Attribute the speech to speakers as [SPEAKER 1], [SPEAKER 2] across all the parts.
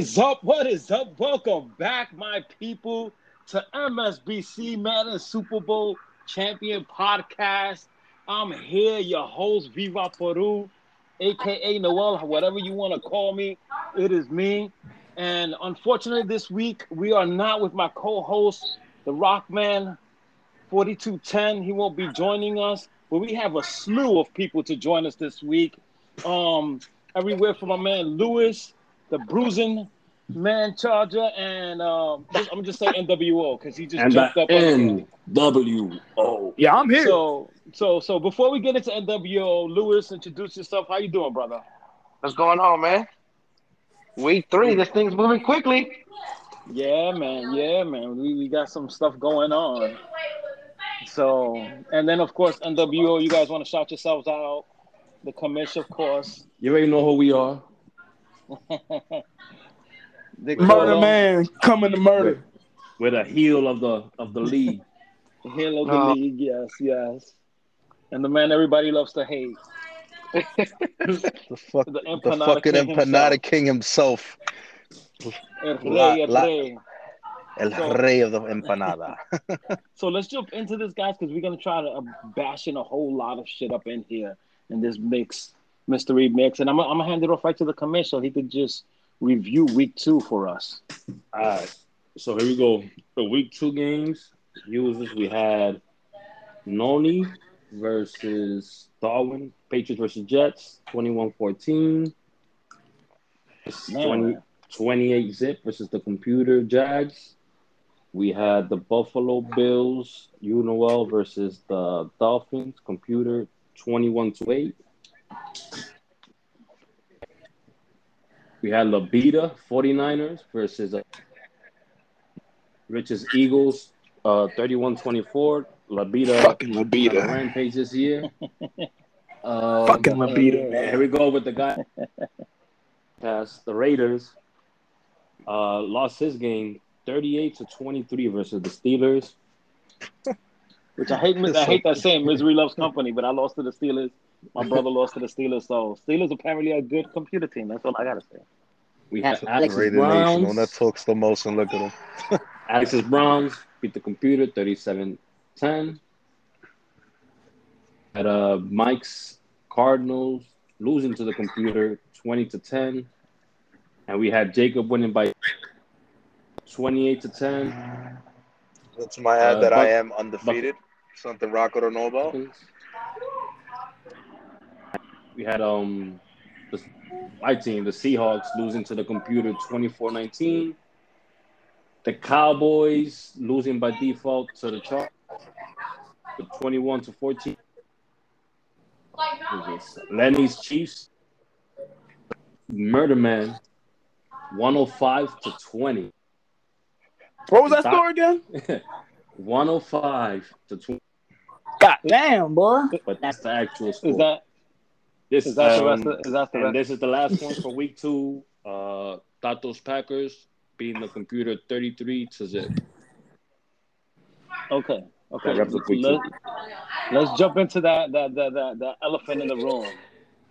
[SPEAKER 1] What is up? What is up? Welcome back, my people, to MSBC Madden Super Bowl Champion Podcast. I'm here, your host, Viva Peru, aka Noel, whatever you want to call me. It is me. And unfortunately, this week we are not with my co-host, the Rockman 4210. He won't be joining us, but we have a slew of people to join us this week. Um, everywhere from my man Lewis, the bruising man charger, and um, just, I'm just saying NWO because he just
[SPEAKER 2] And
[SPEAKER 1] jumped up.
[SPEAKER 2] NWO.
[SPEAKER 3] Yeah, I'm here.
[SPEAKER 1] So, so, so before we get into NWO, Lewis, introduce yourself. How you doing, brother?
[SPEAKER 4] What's going on, man? Week three, this thing's moving quickly.
[SPEAKER 1] Yeah, man. Yeah, man. We, we got some stuff going on. So, and then of course NWO. You guys want to shout yourselves out? The commission, of course.
[SPEAKER 2] You already know who we are.
[SPEAKER 1] They
[SPEAKER 3] Murder
[SPEAKER 1] call
[SPEAKER 3] man coming to murder.
[SPEAKER 2] We're the heel of the of the league.
[SPEAKER 1] the heel of the
[SPEAKER 4] No.
[SPEAKER 1] league. Yes, yes. And the man everybody loves to hate.
[SPEAKER 5] The fuck,
[SPEAKER 1] The
[SPEAKER 5] the, fucking
[SPEAKER 1] king
[SPEAKER 5] empanada king himself,
[SPEAKER 1] El rey, el
[SPEAKER 5] la-
[SPEAKER 1] rey.
[SPEAKER 5] el
[SPEAKER 1] So-
[SPEAKER 5] rey of the empanada.
[SPEAKER 1] So let's jump into this, guys, because we're gonna try to uh, bash in a whole lot of shit up in here in this mix, mystery mix, and I'm, I'm gonna hand it off right to the commission so he could just review week two for us.
[SPEAKER 2] All right. So here we go. For week two games, users we had Noni versus Darwin, Patriots versus Jets, 21-14. 20, 28 zip versus the computer Jags. We had the Buffalo Bills, UNOL versus the Dolphins, computer 21 to 8. We had Labita 49ers versus uh, Rich's Eagles uh 31-24. Labita
[SPEAKER 3] Fucking
[SPEAKER 2] on a
[SPEAKER 3] Labita.
[SPEAKER 2] rampage this year. Um,
[SPEAKER 3] Fucking Labita,
[SPEAKER 2] Here
[SPEAKER 3] man.
[SPEAKER 2] we go with the guy past the Raiders. Uh, lost his game 38 to 23 versus the Steelers.
[SPEAKER 1] Which I hate. I hate that saying. Misery loves company, but I lost to the Steelers. My brother lost to the Steelers, so Steelers apparently a good computer team. That's all I gotta say.
[SPEAKER 2] We had Alex's
[SPEAKER 5] Raider Nation,
[SPEAKER 2] Browns.
[SPEAKER 5] when that talks the most, and look at him.
[SPEAKER 2] Alex's Browns beat the computer 37 10. At uh, Mike's Cardinals losing to the computer 20 to 10. And we had Jacob winning by 28 to 10.
[SPEAKER 5] That's my ad
[SPEAKER 2] Uh,
[SPEAKER 5] that I am undefeated. Something Rocco don't know about.
[SPEAKER 2] We had um the, my team, the Seahawks, losing to the computer 24-19. The Cowboys losing by default to the Chargers, 21 to 14. Lenny's Chiefs, Murder Man, 105 to 20.
[SPEAKER 3] What was that
[SPEAKER 2] Stop.
[SPEAKER 3] score again?
[SPEAKER 2] 105 to 20.
[SPEAKER 3] God damn, boy.
[SPEAKER 2] But that's the actual score.
[SPEAKER 1] Is that
[SPEAKER 2] this
[SPEAKER 1] is that the
[SPEAKER 2] um,
[SPEAKER 1] rest? Of, is that the rest?
[SPEAKER 2] this is the last one for week two. Uh, Tatos Packers being the computer 33 to zip.
[SPEAKER 1] Okay. Okay.
[SPEAKER 2] That wraps
[SPEAKER 1] Let, let's jump into that that, that that that elephant in the room.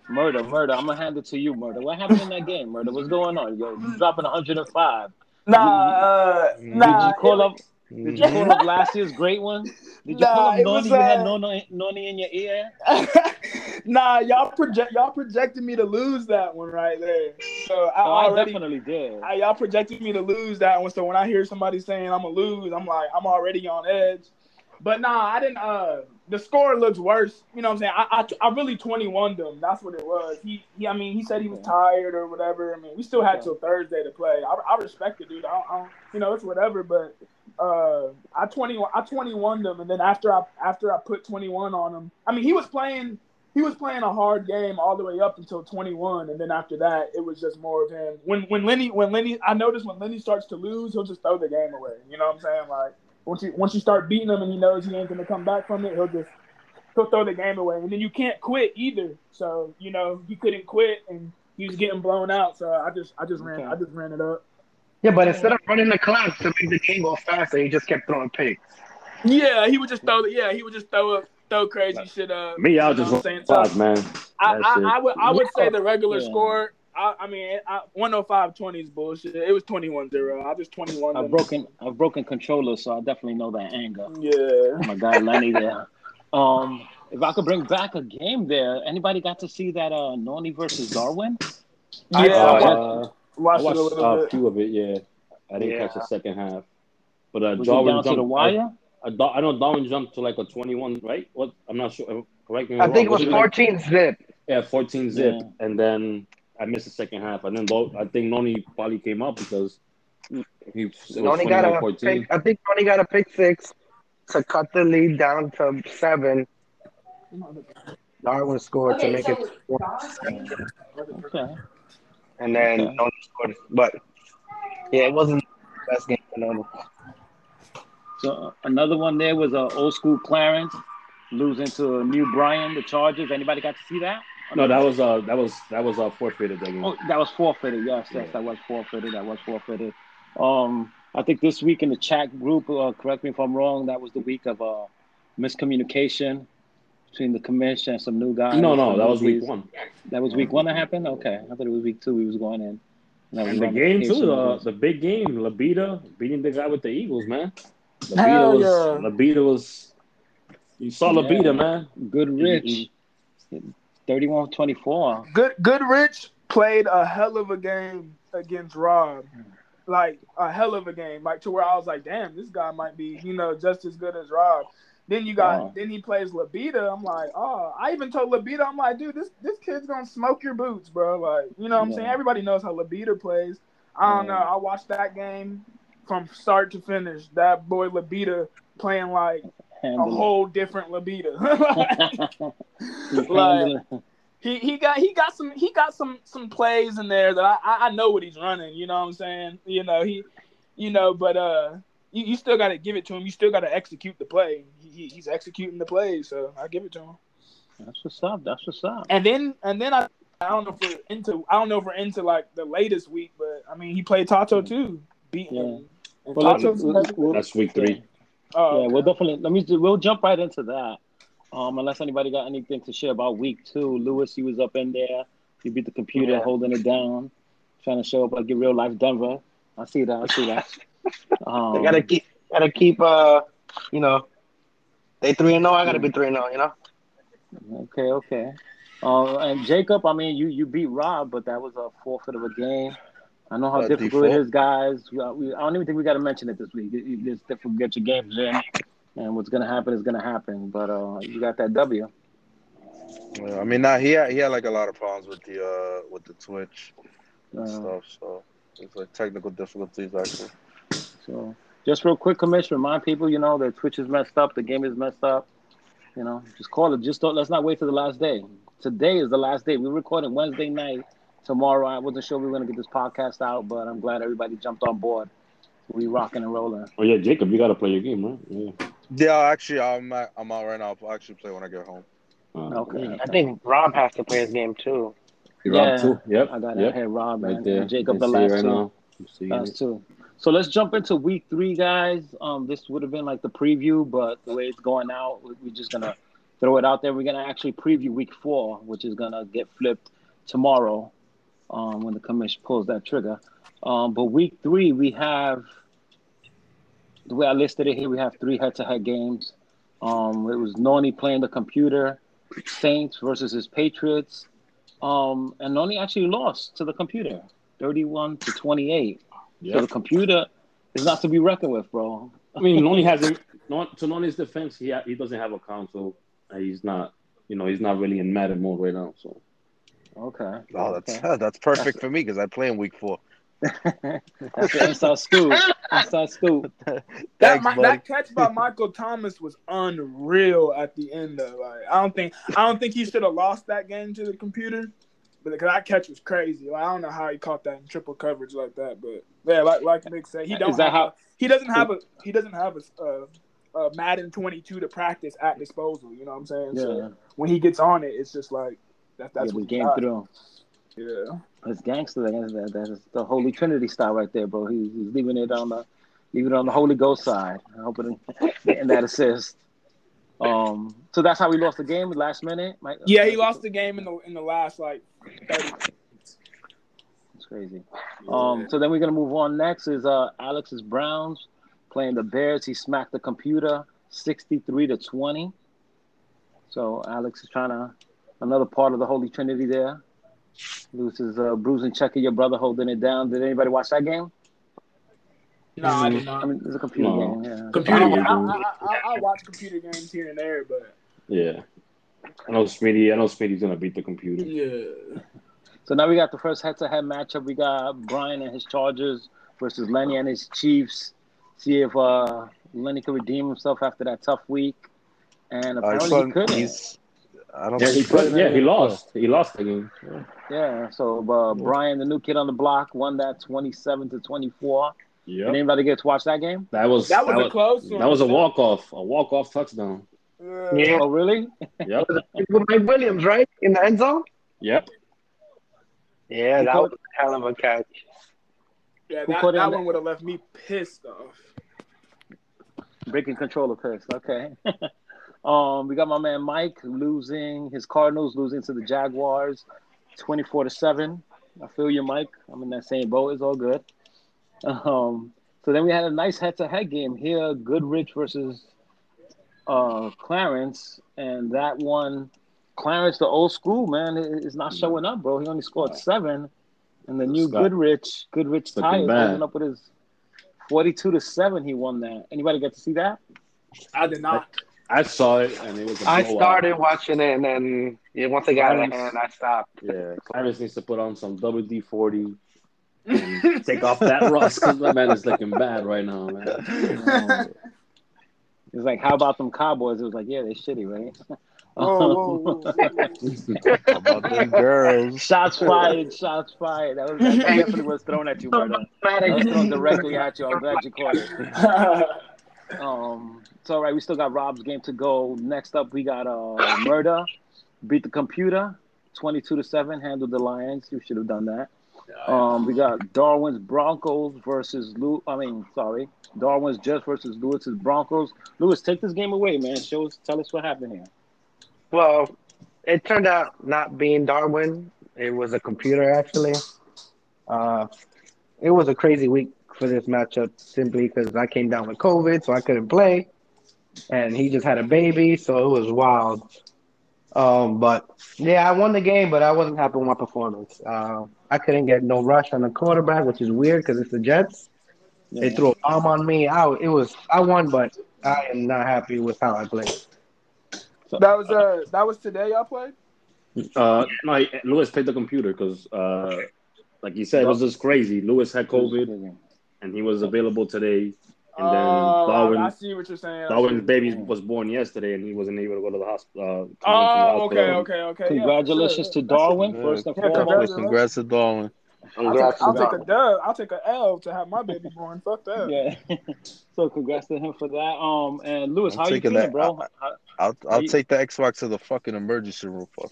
[SPEAKER 1] Murder, murder. I'm gonna hand it to you, murder. What happened in that game, murder? What's going on? Yo, you dropping 105.
[SPEAKER 3] Nah, uh, nah.
[SPEAKER 1] Did you call up? Did you call up last year's great one? Did you
[SPEAKER 3] Nah,
[SPEAKER 1] call up
[SPEAKER 3] it
[SPEAKER 1] Noni?
[SPEAKER 3] was,
[SPEAKER 1] you had
[SPEAKER 3] uh,
[SPEAKER 1] Noni, Noni in your ear.
[SPEAKER 3] nah, y'all project y'all projected me to lose that one right there. So I
[SPEAKER 1] Oh, I definitely did.
[SPEAKER 3] I, y'all projected me to lose that one. So when I hear somebody saying I'm gonna lose, I'm like I'm already on edge. But nah, I didn't. Uh, the score looks worse. You know what I'm saying? I I, I really 21 them. That's what it was. He, he I mean he said he was tired or whatever. I mean we still had till Thursday to play. I, I respect it, dude. I, I don't, you know it's whatever. But uh, I 20 I 21 them, and then after I after I put 21 on him, I mean he was playing. He was playing a hard game all the way up until 21, and then after that, it was just more of him. When when Lenny when Lenny, I noticed when Lenny starts to lose, he'll just throw the game away. You know what I'm saying? Like once you once you start beating him and he knows he ain't gonna come back from it, he'll just he'll throw the game away. And then you can't quit either. So you know he couldn't quit, and he was getting blown out. So I just I just ran. I just ran it up.
[SPEAKER 4] Yeah, but instead of running the clock to make the game go faster, he just kept throwing picks.
[SPEAKER 3] Yeah, he would just throw. Yeah, he would just throw up, throw crazy shit up.
[SPEAKER 2] Me, I
[SPEAKER 3] You know
[SPEAKER 2] just
[SPEAKER 3] what I'm saying?
[SPEAKER 2] five,
[SPEAKER 3] So
[SPEAKER 2] man.
[SPEAKER 3] I,
[SPEAKER 2] That
[SPEAKER 3] I. I would I would say the regular
[SPEAKER 1] Yeah.
[SPEAKER 3] score. I, I mean, I, 105-20 is bullshit. It was 21-0. I just 21.
[SPEAKER 1] I've broken I've broken controllers, so I definitely know that anger.
[SPEAKER 3] Yeah.
[SPEAKER 1] Oh My God, Lenny there. Um, if I could bring back a game there, anybody got to see that uh Noni versus Darwin?
[SPEAKER 3] Yeah.
[SPEAKER 1] I-
[SPEAKER 3] I
[SPEAKER 2] Uh,
[SPEAKER 3] watched,
[SPEAKER 2] I
[SPEAKER 3] watched it a
[SPEAKER 2] watched
[SPEAKER 3] little
[SPEAKER 2] a
[SPEAKER 3] bit.
[SPEAKER 2] few of it. Yeah, I didn't
[SPEAKER 4] Yeah.
[SPEAKER 2] catch the second half. But uh,
[SPEAKER 1] Was it
[SPEAKER 2] Darwin
[SPEAKER 1] down to
[SPEAKER 2] jumped
[SPEAKER 1] the wire?
[SPEAKER 2] I, I, I know Darwin jumped to like a twenty-one, right? What? I'm not sure. Correct me.
[SPEAKER 4] I
[SPEAKER 2] I'm
[SPEAKER 4] think it
[SPEAKER 2] wrong.
[SPEAKER 4] was
[SPEAKER 2] Wasn't
[SPEAKER 4] 14 zip.
[SPEAKER 2] Yeah, 14 zip,
[SPEAKER 1] Yeah.
[SPEAKER 2] and then I missed the second half, and then Lo- I think Noni probably came up because he
[SPEAKER 4] Noni got a
[SPEAKER 2] 21-14.
[SPEAKER 4] pick, I think Noni got a pick six to cut the lead down to seven. Darwin scored to make it,
[SPEAKER 1] Okay.
[SPEAKER 4] and then
[SPEAKER 1] Okay.
[SPEAKER 4] Noni scored. But yeah, it wasn't the best game for Noni.
[SPEAKER 1] So uh, another one there was uh, old school Clarence losing to New Brian, the Chargers. Anybody got to see that?
[SPEAKER 2] No, that was uh that was that was uh forfeited that game.
[SPEAKER 1] Oh, that was forfeited. Yes, yes,
[SPEAKER 2] Yeah.
[SPEAKER 1] that was forfeited. That was forfeited. Um, I think this week in the chat group, uh, correct me if I'm wrong, that was the week of uh, miscommunication between the commission and some new guys.
[SPEAKER 2] no, no, that was week one.
[SPEAKER 1] That was week one that happened. Okay, I thought it was week two. He was going in. Was
[SPEAKER 2] And the game too, the, the big game, Labita beating the guy with the Eagles, man. Labita
[SPEAKER 3] Hell
[SPEAKER 2] was
[SPEAKER 3] yeah.
[SPEAKER 2] Labita was you saw
[SPEAKER 1] Yeah.
[SPEAKER 2] Labita, man.
[SPEAKER 1] Goodrich, 31-24.
[SPEAKER 3] Goodrich played a hell of a game against Rob. Like a hell of a game. Like to where I was like, damn, this guy might be, you know, just as good as Rob. Then you got
[SPEAKER 1] Oh.
[SPEAKER 3] then he plays Labita. I'm like, oh, I even told Labita, I'm like, dude, this this kid's gonna smoke your boots, bro. Like, you know what I'm
[SPEAKER 1] Yeah.
[SPEAKER 3] saying? Everybody knows how Labita plays. I don't
[SPEAKER 1] Yeah.
[SPEAKER 3] know. I watched that game from start to finish. That boy Labita playing like a whole different Labita.
[SPEAKER 1] He's
[SPEAKER 3] like, he he got he got some he got some some plays in there that I I know what he's running. You know what I'm saying? You know he, you know, but uh, you, you still got to give it to him. You still got to execute the play. He, he, he's executing the play, so I give it to him.
[SPEAKER 1] That's what's up. That's what's up.
[SPEAKER 3] And then and then I I don't know if we're into I don't know if we're into like the latest week, but I mean he played Tato too, beating
[SPEAKER 1] Yeah.
[SPEAKER 3] him. And
[SPEAKER 1] Well, let's-
[SPEAKER 3] Tato's
[SPEAKER 1] we'll- we'll-
[SPEAKER 2] That's week three.
[SPEAKER 3] oh,
[SPEAKER 1] Yeah, we'll definitely let me. We'll jump right into that. Um, unless anybody got anything to share about week two, Lewis, he was up in there. He beat the computer,
[SPEAKER 4] Yeah.
[SPEAKER 1] holding it down, trying to show up like a real life Denver. I see that. I see that. Um,
[SPEAKER 4] They gotta keep, gotta keep, uh, you know, they three and zero. I gotta be three and zero. You know.
[SPEAKER 1] Okay, okay. Uh, and Jacob, I mean, you you beat Rob, but that was a forfeit of a game. I know how
[SPEAKER 5] By
[SPEAKER 1] difficult it
[SPEAKER 5] default.
[SPEAKER 1] is, guys. We, we, I don't even think we got to mention it this week. It, it- difficult to get your games in, and what's gonna happen is gonna happen. But uh, you got that W.
[SPEAKER 5] Yeah, I mean, nah, he had, he had like a lot of problems with the uh with the Twitch and
[SPEAKER 1] Uh,
[SPEAKER 5] stuff. So it's like technical difficulties actually.
[SPEAKER 1] So, just real quick, commission, remind people, you know, that Twitch is messed up, the game is messed up. You know, just call it. Just don't. Let's not wait till the last day. Today is the last day. We're recording Wednesday night. Tomorrow, I wasn't sure we were gonna get this podcast out, but I'm glad everybody jumped on board. We rocking and rolling.
[SPEAKER 2] Oh yeah, Jacob, you gotta play your game, right? Yeah.
[SPEAKER 5] Yeah, actually, I'm at, I'm out right now. I'll actually play when I get home.
[SPEAKER 2] Uh,
[SPEAKER 1] Okay.
[SPEAKER 4] I think Rob has to play his game too.
[SPEAKER 2] you Rob
[SPEAKER 1] Yeah.
[SPEAKER 2] too. Yep.
[SPEAKER 1] I got
[SPEAKER 2] yep.
[SPEAKER 1] that. Hey, Rob
[SPEAKER 2] Right
[SPEAKER 1] and,
[SPEAKER 2] there.
[SPEAKER 1] and Jacob,
[SPEAKER 2] I
[SPEAKER 1] the last
[SPEAKER 2] right
[SPEAKER 1] two.
[SPEAKER 2] now. I'm
[SPEAKER 1] Last
[SPEAKER 2] it.
[SPEAKER 1] two. So let's jump into week three, guys. Um, this would have been like the preview, but the way it's going out, we're just gonna throw it out there. We're gonna actually preview week four, which is gonna get flipped tomorrow, um, when the commission pulls that trigger. Um, but week three, we have the way I listed it here. We have three head-to-head games. Um, it was Noni playing the computer, Saints versus his Patriots, um, and Noni actually lost to the computer, thirty-one to twenty-eight. So the computer is not to be reckoned with, bro.
[SPEAKER 2] I mean, Noni hasn't. Non, to Noni's defense, he ha- he doesn't have a console. He's not. You know, he's not really in Madden mode right now. So
[SPEAKER 1] Okay.
[SPEAKER 5] Oh, that's
[SPEAKER 1] okay.
[SPEAKER 5] that's perfect for me because I play in week four.
[SPEAKER 1] That's the inside scoop. Inside scoop.
[SPEAKER 3] That,
[SPEAKER 5] Thanks,
[SPEAKER 3] mi-
[SPEAKER 5] buddy.
[SPEAKER 3] that catch by Michael Thomas was unreal at the end. Though, like I don't think I don't think he should have lost that game to the computer, but because that catch was crazy. Like, I don't know how he caught that in triple coverage like that, but yeah, like like Nick said, he don't
[SPEAKER 1] Is that
[SPEAKER 3] have
[SPEAKER 1] how-
[SPEAKER 3] a, he doesn't have a he doesn't have a, uh, uh, Madden 22 to practice at disposal. You know what I'm saying?
[SPEAKER 1] Yeah.
[SPEAKER 3] So when he gets on it, it's just like that, that's
[SPEAKER 1] yeah,
[SPEAKER 3] what
[SPEAKER 1] game
[SPEAKER 3] got.
[SPEAKER 1] through.
[SPEAKER 3] Yeah.
[SPEAKER 1] It's gangster. That's, that, that's the Holy Trinity style right there, bro. He's, he's leaving it on the leaving it on the Holy Ghost side. I hope it getting that assist. Um, so that's how we lost the game last minute. Mike?
[SPEAKER 3] Yeah, he lost the game in the in the last like 30 minutes.
[SPEAKER 1] crazy. Um, so then we're gonna move on. Next is uh Alex's Browns playing the Bears. He smacked the computer sixty-three to twenty. So Alex is trying to another part of the Holy Trinity there. Lewis is uh, bruising checking your brother holding it down. Did anybody watch that game?
[SPEAKER 3] No, I did not.
[SPEAKER 1] I mean, it's a computer
[SPEAKER 2] No.
[SPEAKER 1] game. Yeah.
[SPEAKER 3] Computer.
[SPEAKER 2] I
[SPEAKER 3] I, I, I, I, I watch computer games here and there, but
[SPEAKER 2] Yeah. I know Smitty. I know Smitty's gonna beat the computer.
[SPEAKER 3] yeah.
[SPEAKER 1] So now we got the first head-to-head matchup. We got Brian and his Chargers versus Lenny and his Chiefs. See if uh, Lenny could redeem himself after that tough week. And
[SPEAKER 5] Uh,
[SPEAKER 1] apparently
[SPEAKER 5] he's
[SPEAKER 1] he couldn't.
[SPEAKER 5] he's, I don't
[SPEAKER 2] Yeah,
[SPEAKER 5] think
[SPEAKER 2] he
[SPEAKER 5] he's playing
[SPEAKER 2] yeah he lost. He lost the game.
[SPEAKER 1] Yeah. So uh, Brian, the new kid on the block, won that twenty-seven to twenty-four. Did
[SPEAKER 2] Yeah.
[SPEAKER 1] anybody get to watch that game?
[SPEAKER 2] That was
[SPEAKER 3] That was a close one.
[SPEAKER 2] That was a walk off. A walk off touchdown.
[SPEAKER 3] Yeah.
[SPEAKER 4] Yeah.
[SPEAKER 1] Oh, really?
[SPEAKER 2] Yep.
[SPEAKER 4] With Mike Williams, right? In the end zone?
[SPEAKER 2] Yep.
[SPEAKER 4] Yeah, that was a hell of a catch.
[SPEAKER 3] Yeah,
[SPEAKER 1] Who
[SPEAKER 3] that,
[SPEAKER 1] put
[SPEAKER 3] that one would have left me pissed off.
[SPEAKER 1] Breaking control of piss. Okay. um, we got my man Mike losing his Cardinals losing to the Jaguars, twenty-four to seven. I feel you, Mike. I'm in that same boat. It's all good. Um, so then we had a nice head-to-head game here: Goodrich versus uh, Clarence, and that one, Clarence, the old school man, is not showing up, bro. He only scored seven, and the new
[SPEAKER 2] Scott.
[SPEAKER 1] Goodrich, Goodrich
[SPEAKER 2] Looking
[SPEAKER 1] tie is
[SPEAKER 2] bad.
[SPEAKER 1] holding up with his forty-two to seven. He won that. Anybody get to see that?
[SPEAKER 3] I did not.
[SPEAKER 2] I saw it and it was. A
[SPEAKER 4] I
[SPEAKER 2] blowout.
[SPEAKER 4] started watching it, and then yeah, once it got out of hand, I stopped.
[SPEAKER 2] Yeah, Clarence needs to put on some WD forty and take off that rust because that man is looking bad right now, man.
[SPEAKER 1] It's like, how about them Cowboys? It was like, yeah, they're shitty, right?
[SPEAKER 5] Oh, about them girls?
[SPEAKER 1] shots fired, shots fired. That was that definitely was thrown at you, brother. That was thrown directly at you. I'm glad you caught it. Um, it's all right. We still got Rob's game to go. Next up, we got uh, Murder beat the computer, twenty-two to seven. Handled the Lions. You should have done that. Um, we got Darwin's Broncos versus Lou. I mean, sorry, Darwin's Jets versus Lewis's Broncos. Lewis, take this game away, man. Show us, tell us what happened here.
[SPEAKER 4] Well, it turned out not being Darwin. It was a computer, actually. Uh, it was a crazy week for this matchup simply because I came down with COVID, so I couldn't play. And he just had a baby, so it was wild. Um, but yeah, I won the game, but I wasn't happy with my performance. Uh, I couldn't get no rush on the quarterback, which is weird because it's the Jets. They
[SPEAKER 1] Yeah.
[SPEAKER 4] threw a bomb on me. I, it was I won, but I am not happy with how I played.
[SPEAKER 3] that was uh that was today y'all played?
[SPEAKER 2] Uh, no, Lewis played the computer because, uh, like you said, it was just crazy. Lewis had COVID and he was available today, and then
[SPEAKER 3] oh,
[SPEAKER 2] Darwin.
[SPEAKER 3] I see what you're saying.
[SPEAKER 2] Darwin's baby was born yesterday, and he wasn't able to go to the hospital. Uh,
[SPEAKER 3] Oh, okay, okay, okay. yeah,
[SPEAKER 1] Congratulations
[SPEAKER 3] sure.
[SPEAKER 1] to Darwin,
[SPEAKER 5] Yeah,
[SPEAKER 1] first and
[SPEAKER 3] Yeah,
[SPEAKER 1] foremost.
[SPEAKER 3] congrats.
[SPEAKER 5] Congrats to Darwin.
[SPEAKER 3] I'll
[SPEAKER 4] Congrats
[SPEAKER 3] take, I'll
[SPEAKER 4] to
[SPEAKER 3] take a
[SPEAKER 4] Darwin.
[SPEAKER 3] dub. I'll take a L to have my baby born. Fuck that.
[SPEAKER 1] Yeah. so congrats to him for that. Um, and Lewis,
[SPEAKER 5] I'm
[SPEAKER 1] how you
[SPEAKER 5] taking
[SPEAKER 1] feeling,
[SPEAKER 5] that.
[SPEAKER 1] bro? How-
[SPEAKER 5] I'll I'll
[SPEAKER 1] you-
[SPEAKER 5] take the Xbox to the fucking emergency room.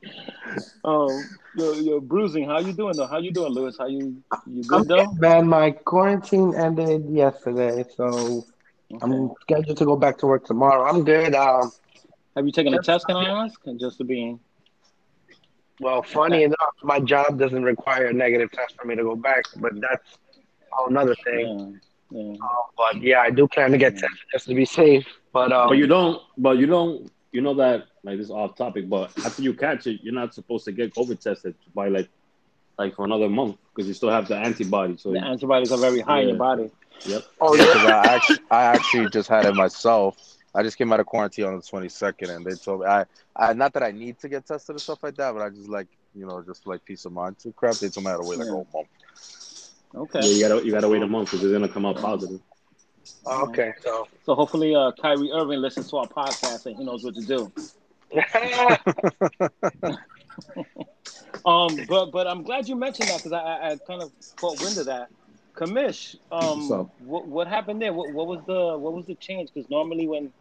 [SPEAKER 5] Fuck.
[SPEAKER 1] um, your your bruising. How you doing though? How you doing, Lewis? How you you good though?
[SPEAKER 4] Man, my quarantine ended yesterday, so I'm scheduled to go back to work tomorrow. I'm good. Um,
[SPEAKER 1] Have you taken a test? Can I ask? And just to be
[SPEAKER 4] well, funny enough, my job doesn't require a negative test for me to go back, but that's another thing.
[SPEAKER 1] yeah, yeah.
[SPEAKER 4] Uh, but yeah, I do plan to get tested just to be safe. But um,
[SPEAKER 2] But you don't. But you don't. You know that like this is off topic. But after you catch it, you're not supposed to get COVID tested by like like for another month because you still have the antibody. So
[SPEAKER 1] The antibodies are very high in your body.
[SPEAKER 2] yep.
[SPEAKER 4] oh yeah,
[SPEAKER 5] I actually, I actually just had it myself. I just came out of quarantine on the 22nd, and they told me I, I not that I need to get tested and stuff like that, but I just like you know just like peace of mind to crap. They told me I had to wait like a whole month.
[SPEAKER 1] Okay.
[SPEAKER 2] Yeah, you gotta you gotta wait a month because it's gonna come out positive.
[SPEAKER 4] okay. So
[SPEAKER 1] So hopefully, uh, Kyrie Irving listens to our podcast and he knows what to do. Um, but but I'm glad you mentioned that because I, I, kind of caught wind of that. Commish, um, what what happened there? What, what was the what was the change? Because normally when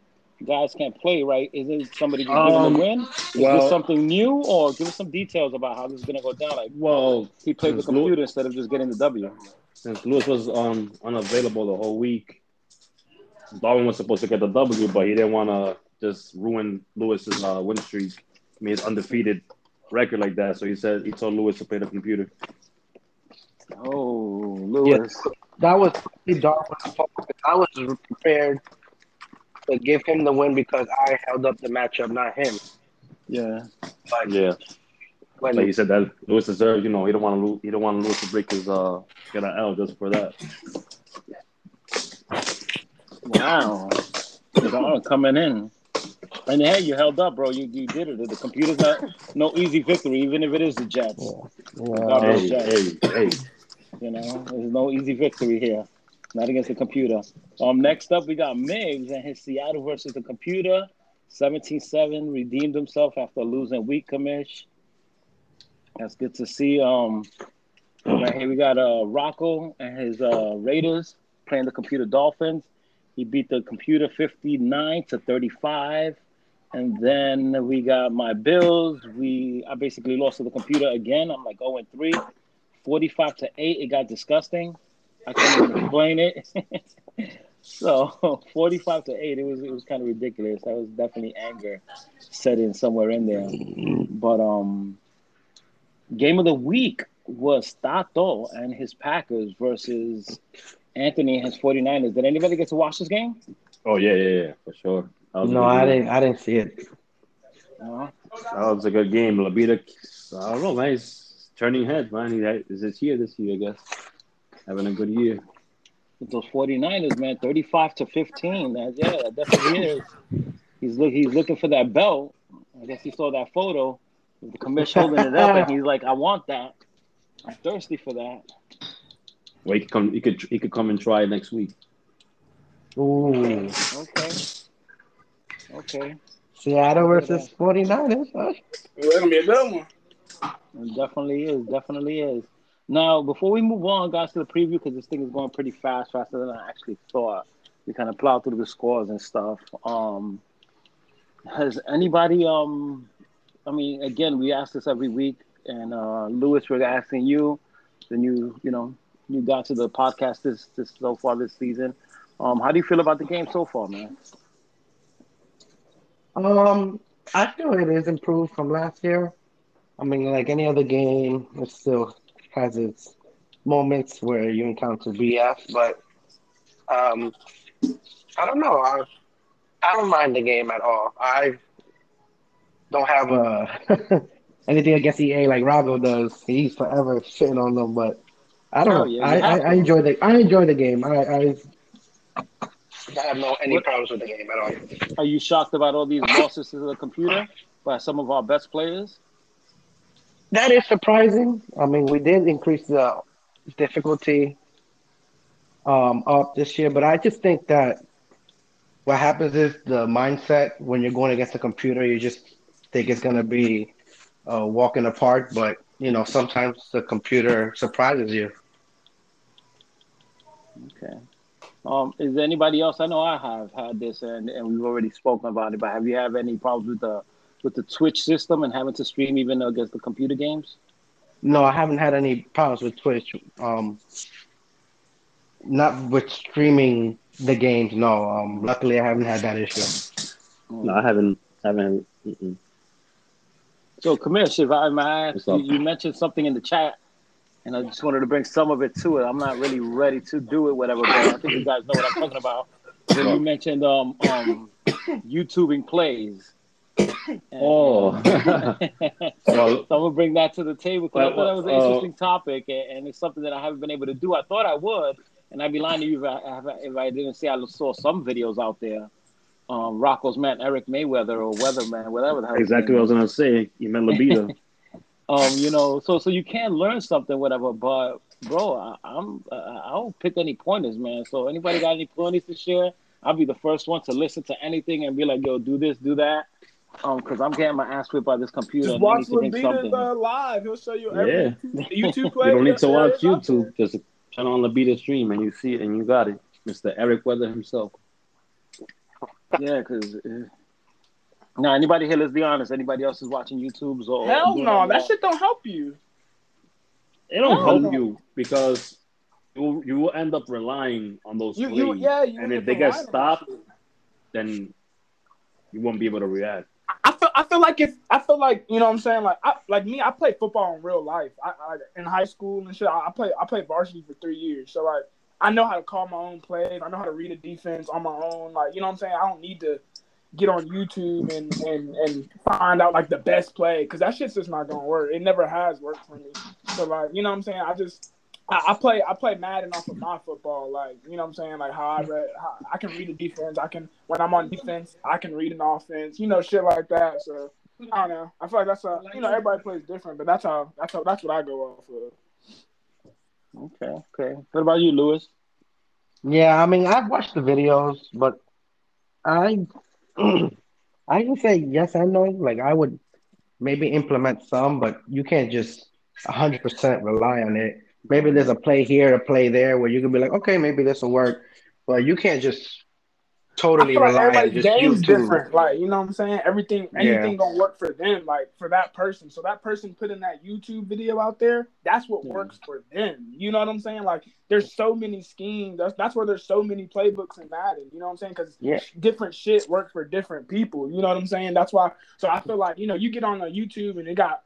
[SPEAKER 1] guys can't play, right, is it somebody just giving
[SPEAKER 2] Um,
[SPEAKER 1] win? Is
[SPEAKER 2] well-
[SPEAKER 1] this something new, or give us some details about how this is gonna go down? Like
[SPEAKER 2] Well,
[SPEAKER 1] he played the computer instead of just getting the W.
[SPEAKER 2] since Lewis was um unavailable the whole week, Darwin was supposed to get the W, but he didn't want to just ruin Lewis's uh, win streak. I mean, his undefeated record like that. So he said he told Lewis to play the computer.
[SPEAKER 1] Oh, Lewis.
[SPEAKER 4] That was Darwin's fault. I was prepared to give him the win because I held up the matchup, not him.
[SPEAKER 1] Yeah.
[SPEAKER 4] But
[SPEAKER 2] Yeah,
[SPEAKER 4] when
[SPEAKER 2] like he said that Lewis deserved. You know, he don't want to lose. He don't want Lewis to break his uh get an L just for that.
[SPEAKER 1] Wow. Darwin coming in. And hey, you held up, bro. You you did it. The computer's not no easy victory, even if it is the Jets. God bless
[SPEAKER 2] Hey,
[SPEAKER 1] Jets.
[SPEAKER 2] hey, hey.
[SPEAKER 1] You know, there's no easy victory here. Not against the computer. Um, next up we got Migs and his Seattle versus the computer. 17-7 redeemed himself after losing week commish. That's good to see. Um, right here we got uh Rocco and his uh Raiders playing the computer Dolphins. He beat the computer 59 to 35. And then we got my Bills. We I basically lost to the computer again. I'm like 0 and 3. 45 to 8. It got disgusting. I can't even explain it. so 45 to 8, it was it was kind of ridiculous. That was definitely anger set in somewhere in there. But um game of the week was Tato and his Packers versus Anthony and his 49ers. Did anybody get to watch this game?
[SPEAKER 2] Oh yeah, yeah, yeah, for sure. That was
[SPEAKER 4] no, I didn't. I didn't see it.
[SPEAKER 1] No.
[SPEAKER 2] That was a good game. Labita, I don't know, man. He's turning heads, man. He is this year, this year, I guess. Having a good year.
[SPEAKER 1] With those 49ers, man, 35 to 15. That, yeah, that definitely is. He's look he's looking for that belt. I guess he saw that photo with the commission holding it up, and he's like, I want that. I'm thirsty for that.
[SPEAKER 2] Well, he could come. He could. He could come and try it next week.
[SPEAKER 4] Ooh,
[SPEAKER 1] Okay. Okay.
[SPEAKER 4] Seattle versus 49ers. Huh?
[SPEAKER 3] It's gonna be a good one.
[SPEAKER 1] It definitely is. Definitely is. Now, before we move on, guys, to the preview, because this thing is going pretty fast, faster than I actually thought. We kind of plow through the scores and stuff. Um, has anybody? Um, I mean, again, we ask this every week, and uh, Lewis, we're asking you, the new, you know, new guy to the podcast this, this so far this season. Um, how do you feel about the game so far, man?
[SPEAKER 4] Um, I feel it is improved from last year. I mean, like any other game, it still has its moments where you encounter BS, but um, I don't know. I, I don't mind the game at all. I don't have uh, anything against EA like Rago does. He's forever shitting on them, but I don't
[SPEAKER 1] Oh,
[SPEAKER 4] know.
[SPEAKER 1] yeah,
[SPEAKER 4] I, I, I enjoy the I enjoy the game. I I, I have no any
[SPEAKER 1] What-
[SPEAKER 4] problems with the game at all.
[SPEAKER 1] Are you shocked about all these losses to the computer by some of our best players?
[SPEAKER 4] That is surprising. I mean, we did increase the difficulty um, up this year, but I just think that what happens is the mindset when you're going against a computer, you just think it's going to be a walk in the park, but you know, sometimes the computer surprises you.
[SPEAKER 1] Okay. Um, is there anybody else? I know I have had this, and, and we've already spoken about it. But have you had any problems with the with the Twitch system and having to stream even against the computer games?
[SPEAKER 4] No, I haven't had any problems with Twitch. Um, not with streaming the games. No. Um, luckily, I haven't had that issue.
[SPEAKER 2] No, I haven't. Haven't. Mm-mm.
[SPEAKER 1] So, Commish, if I may ask, you, you mentioned something in the chat, and I just wanted to bring some of it to it. I'm not really ready to do it, whatever, but I think you guys know what I'm talking about. When you mentioned um, um, YouTubing plays. And-
[SPEAKER 2] Oh. well,
[SPEAKER 1] so I'm gonna bring that to the table because I thought that was an
[SPEAKER 2] uh,
[SPEAKER 1] interesting topic, and, and it's something that I haven't been able to do. I thought I would, and I'd be lying to you if I, if I didn't say I saw some videos out there. Um, Rocco's man Eric Mayweather or Weatherman, whatever the hell.
[SPEAKER 2] exactly what I was gonna say. You meant Labita.
[SPEAKER 1] Um, you know, so so you can learn something, whatever. But bro, I, I'm uh, I'll pick any pointers, man. So anybody got any pointers to share? I'll be the first one to listen to anything and be like, yo, do this, do that. Um, because I'm getting my ass whipped by this computer.
[SPEAKER 3] Just watch
[SPEAKER 1] need to
[SPEAKER 3] Labita's uh, live. He'll show you every
[SPEAKER 2] Yeah.
[SPEAKER 3] YouTube play.
[SPEAKER 2] you don't need to watch
[SPEAKER 3] is out
[SPEAKER 2] YouTube. Just turn on Labita stream and you see it and you got it. Mr. Eric Weather himself.
[SPEAKER 1] Yeah, because uh, now anybody here, let's be honest, anybody else is watching YouTube's or.
[SPEAKER 3] Hell
[SPEAKER 1] doing
[SPEAKER 3] no,
[SPEAKER 1] all
[SPEAKER 3] that shit don't help you.
[SPEAKER 2] It don't
[SPEAKER 3] No.
[SPEAKER 2] help you because you you will end up relying on those
[SPEAKER 3] You,
[SPEAKER 2] plays.
[SPEAKER 3] you, yeah, you
[SPEAKER 2] and if they get
[SPEAKER 3] relying on that
[SPEAKER 2] stopped, then you won't be able to react.
[SPEAKER 3] I feel I feel like if I feel like you know what I'm saying like I like me I play football in real life. I, I in high school and shit. I, I play I played varsity for three years. So like I know how to call my own plays. I know how to read a defense on my own. Like you know what I'm saying. I don't need to get on YouTube and and and find out like the best play because that shit's just not gonna work. It never has worked for me. So like you know what I'm saying. I just I, I play I play Madden off of my football, like you know what I'm saying, like how I mm-hmm. read, how I can read a defense. I can when I'm on defense, I can read an offense, you know, shit like that. So I don't know. I feel like that's a you know everybody plays different, but that's how that's how that's what I go off of.
[SPEAKER 1] Okay, okay. What about you, Lewis?
[SPEAKER 4] Yeah, I mean, I've watched the videos, but I, I can say yes and no. Like, I would maybe implement some, but you can't just 100% rely on it. Maybe there's a play here, a play there, where you can be like, okay, maybe this will work, but you can't just totally
[SPEAKER 3] like everybody's
[SPEAKER 4] just
[SPEAKER 3] game's different. Like, you know what I'm saying? Everything
[SPEAKER 4] Yeah.
[SPEAKER 3] anything gonna work for them, like for that person. So that person putting that YouTube video out there, that's what
[SPEAKER 1] Yeah.
[SPEAKER 3] works for them. You know what I'm saying? Like there's so many schemes. That's that's where there's so many playbooks in Madden. You know what I'm saying? Because
[SPEAKER 4] Yeah.
[SPEAKER 3] different shit work for different people. You know what I'm saying? That's why so I feel like, you know, you get on a YouTube and it got